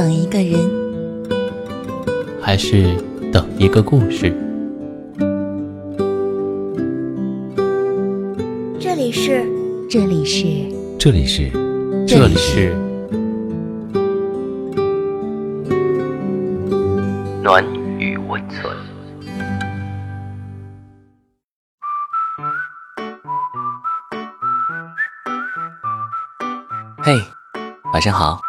等一个人，还是等一个故事？这里是，这里是，这里是，这里是暖与温存。嘿，晚上好。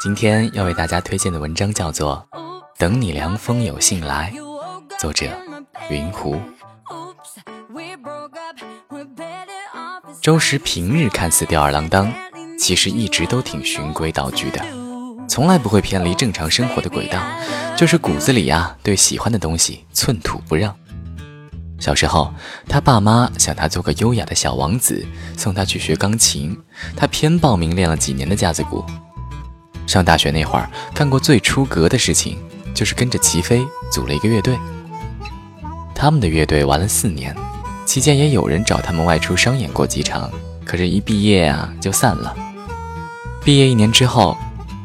今天要为大家推荐的文章叫做《等你凉风有信来》，作者云湖。周石平日看似吊儿郎当，其实一直都挺循规蹈矩的，从来不会偏离正常生活的轨道，就是骨子里呀，对喜欢的东西寸土不让。小时候，他爸妈想他做个优雅的小王子，送他去学钢琴，他偏报名练了几年的架子鼓。上大学那会儿，干过最出格的事情，就是跟着齐飞组了一个乐队。他们的乐队玩了四年，期间也有人找他们外出商演过几场，可是，一毕业啊就散了。毕业一年之后，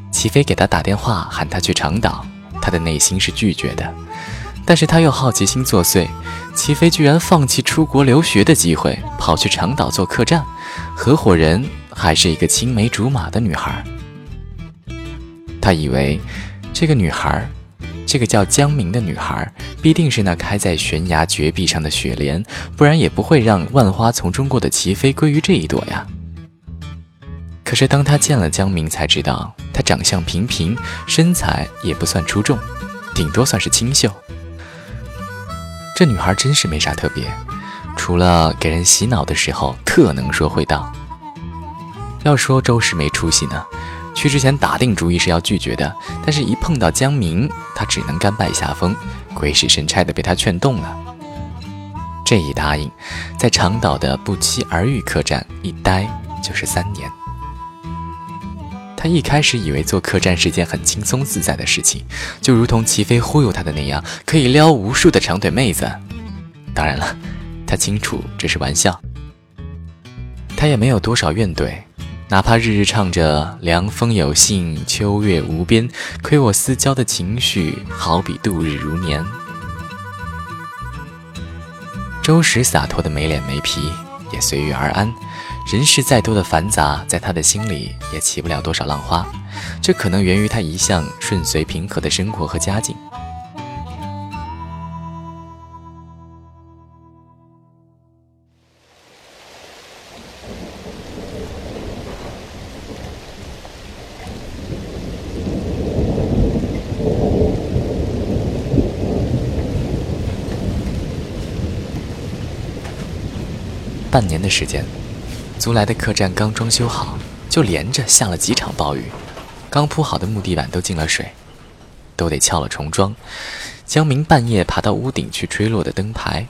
齐飞给他打电话喊他去长岛，他的内心是拒绝的。但是他又好奇心作祟，齐飞居然放弃出国留学的机会，跑去长岛做客栈，合伙人还是一个青梅竹马的女孩。他以为这个女孩，这个叫江明的女孩，必定是那开在悬崖绝壁上的雪莲，不然也不会让万花丛中过的齐飞归于这一朵呀。可是当他见了江明，才知道他长相平平，身材也不算出众，顶多算是清秀。这女孩真是没啥特别，除了给人洗脑的时候特能说会道。要说周氏没出息呢，去之前打定主意是要拒绝的，但是一碰到江明，他只能甘拜下风，鬼使神差的被他劝动了。这一答应，在长岛的不期而遇客栈一待就是三年。他一开始以为做客栈是件很轻松自在的事情，就如同齐飞忽悠他的那样，可以撩无数的长腿妹子。当然了，他清楚这是玩笑。他也没有多少怨怼，哪怕日日唱着“凉风有信，秋月无边，亏我思交的情绪，好比度日如年。”周石洒脱的没脸没皮，也随遇而安。人世再多的繁杂，在他的心里也起不了多少浪花。这可能源于他一向顺遂平和的生活和家境。半年的时间。租来的客栈刚装修好，就连着下了几场暴雨，刚铺好的木地板都进了水，都得撬了重装。江明半夜爬到屋顶去吹落的灯牌，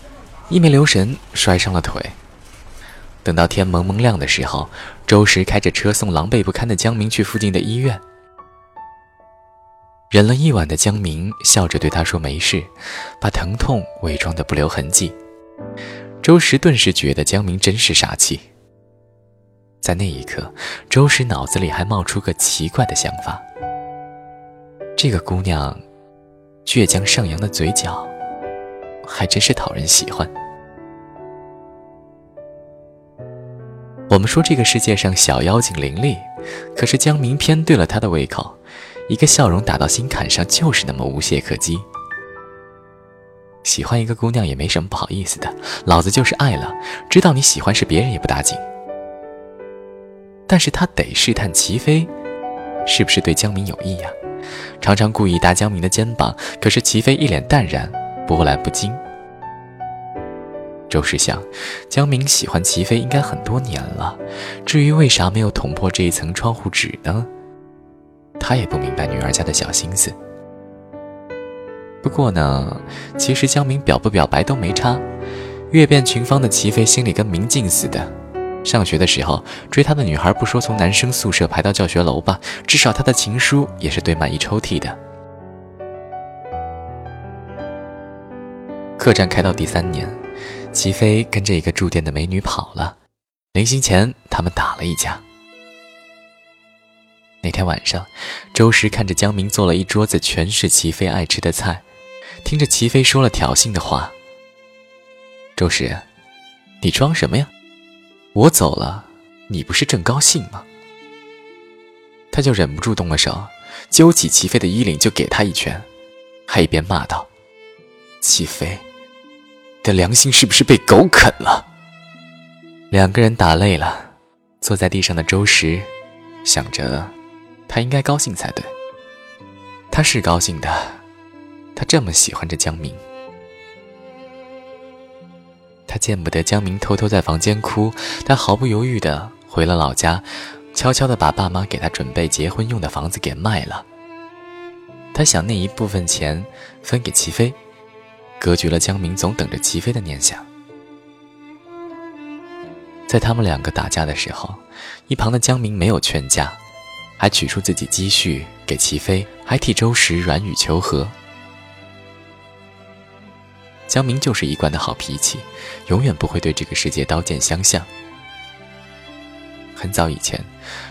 一没留神摔伤了腿。等到天蒙蒙亮的时候，周石开着车送狼狈不堪的江明去附近的医院。忍了一晚的江明笑着对他说：“没事。”把疼痛伪装的不留痕迹。周石顿时觉得江明真是傻气。在那一刻，周石脑子里还冒出个奇怪的想法：这个姑娘，倔强上扬的嘴角，还真是讨人喜欢。我们说这个世界上小妖精伶俐，可是江明偏对了她的胃口，一个笑容打到心坎上，就是那么无懈可击。喜欢一个姑娘也没什么不好意思的，老子就是爱了，知道你喜欢是别人也不打紧。但是他得试探齐飞，是不是对江明有意呀？常常故意搭江明的肩膀，可是齐飞一脸淡然，波澜不惊。周氏想，江明喜欢齐飞应该很多年了，至于为啥没有捅破这一层窗户纸呢？他也不明白女儿家的小心思。不过呢，其实江明表不表白都没差，阅遍群芳的齐飞心里跟明镜似的。上学的时候追他的女孩，不说从男生宿舍排到教学楼吧，至少他的情书也是堆满一抽屉的。客栈开到第三年，齐飞跟着一个住店的美女跑了。临行前，他们打了一架。那天晚上，周石看着江明做了一桌子全是齐飞爱吃的菜，听着齐飞说了挑衅的话。周石，你装什么呀？我走了，你不是正高兴吗？他就忍不住动了手，揪起齐飞的衣领就给他一拳，还一边骂道：“齐飞，你的良心是不是被狗啃了？”两个人打累了，坐在地上的周石想着，他应该高兴才对。他是高兴的，他这么喜欢着江明。他见不得江明偷偷在房间哭，他毫不犹豫地回了老家，悄悄地把爸妈给他准备结婚用的房子给卖了。他想那一部分钱分给齐飞，隔绝了江明总等着齐飞的念想。在他们两个打架的时候，一旁的江明没有劝架，还取出自己积蓄给齐飞，还替周石软语求和。江明就是一贯的好脾气，永远不会对这个世界刀剑相向。很早以前，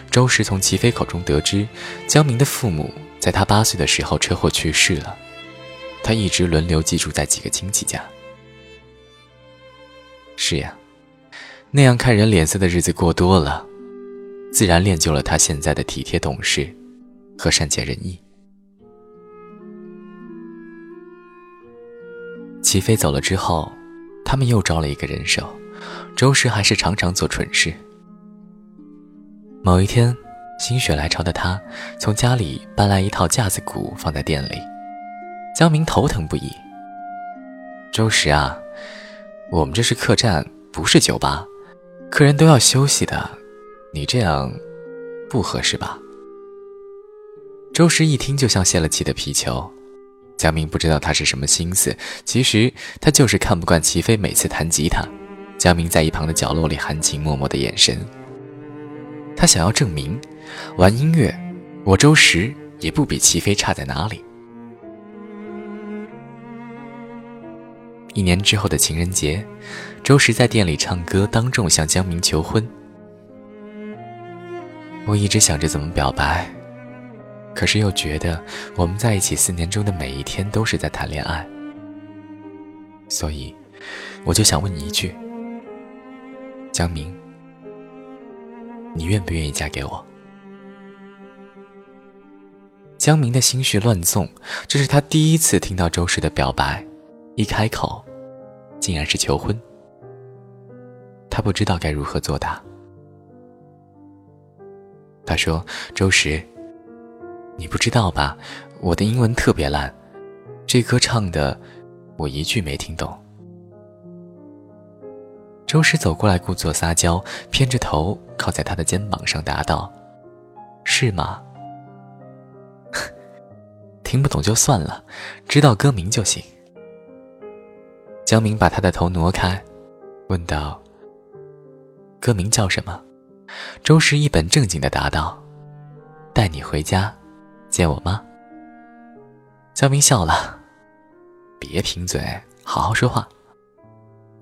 周石从齐飞口中得知，江明的父母在他八岁的时候车祸去世了，他一直轮流寄住在几个亲戚家。是呀，那样看人脸色的日子过多了，自然练就了他现在的体贴懂事和善解人意。齐飞走了之后，他们又招了一个人手。周石还是常常做蠢事。某一天，心血来潮的他从家里搬来一套架子鼓，放在店里。江明头疼不已。周石啊，我们这是客栈，不是酒吧，客人都要休息的，你这样不合适吧？周石一听，就像泄了气的皮球。江明不知道他是什么心思，其实他就是看不惯齐飞每次弹吉他。江明在一旁的角落里含情脉脉的眼神，他想要证明，玩音乐，我周时也不比齐飞差在哪里。一年之后的情人节，周时在店里唱歌，当众向江明求婚。我一直想着怎么表白。可是又觉得我们在一起四年中的每一天都是在谈恋爱，所以我就想问你一句：江明，你愿不愿意嫁给我？江明的心绪乱纵，这是他第一次听到周氏的表白，一开口，竟然是求婚。他不知道该如何作答。他说：“周石。”你不知道吧？我的英文特别烂，这歌唱的我一句没听懂。周石走过来，故作撒娇，偏着头靠在他的肩膀上，答道：“是吗？听不懂就算了，知道歌名就行。”江明把他的头挪开，问道：“歌名叫什么？”周石一本正经的答道：“带你回家。”见我吗？江明笑了，别贫嘴，好好说话。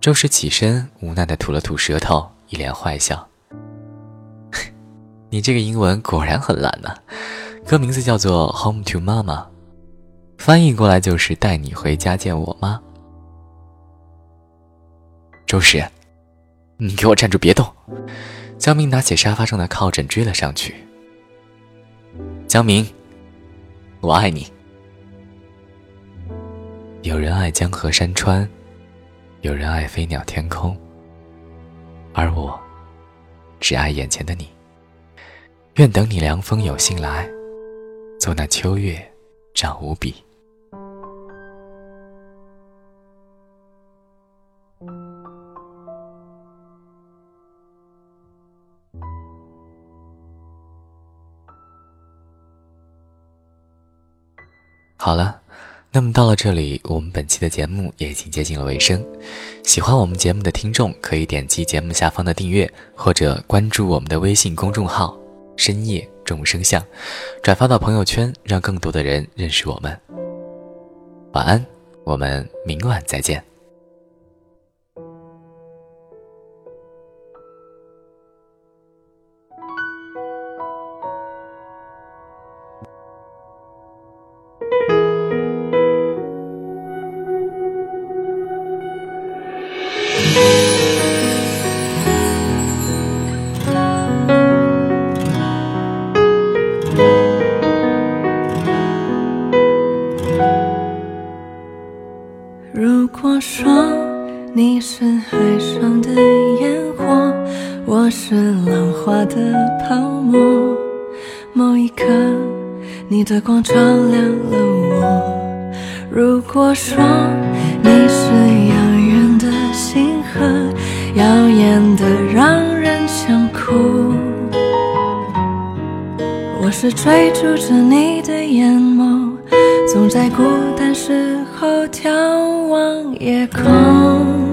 周石起身，无奈的吐了吐舌头，一脸坏笑。你这个英文果然很烂呢。歌名字叫做《Home to Mama》，翻译过来就是“带你回家见我妈”。周石，你给我站住，别动！江明拿起沙发上的靠枕追了上去。江明。我爱你。有人爱江河山川，有人爱飞鸟天空，而我只爱眼前的你。愿等你凉风有信来，做那秋月长无比。好了，那么到了这里，我们本期的节目也已经接近了尾声。喜欢我们节目的听众，可以点击节目下方的订阅，或者关注我们的微信公众号“深夜众生相”，转发到朋友圈，让更多的人认识我们。晚安，我们明晚再见。海上的烟火我是浪花的泡沫。某一刻你的光照亮了我。如果说你是遥远的星河耀眼得让人想哭。我是追逐着你的眼眸总在孤单时候眺望夜空。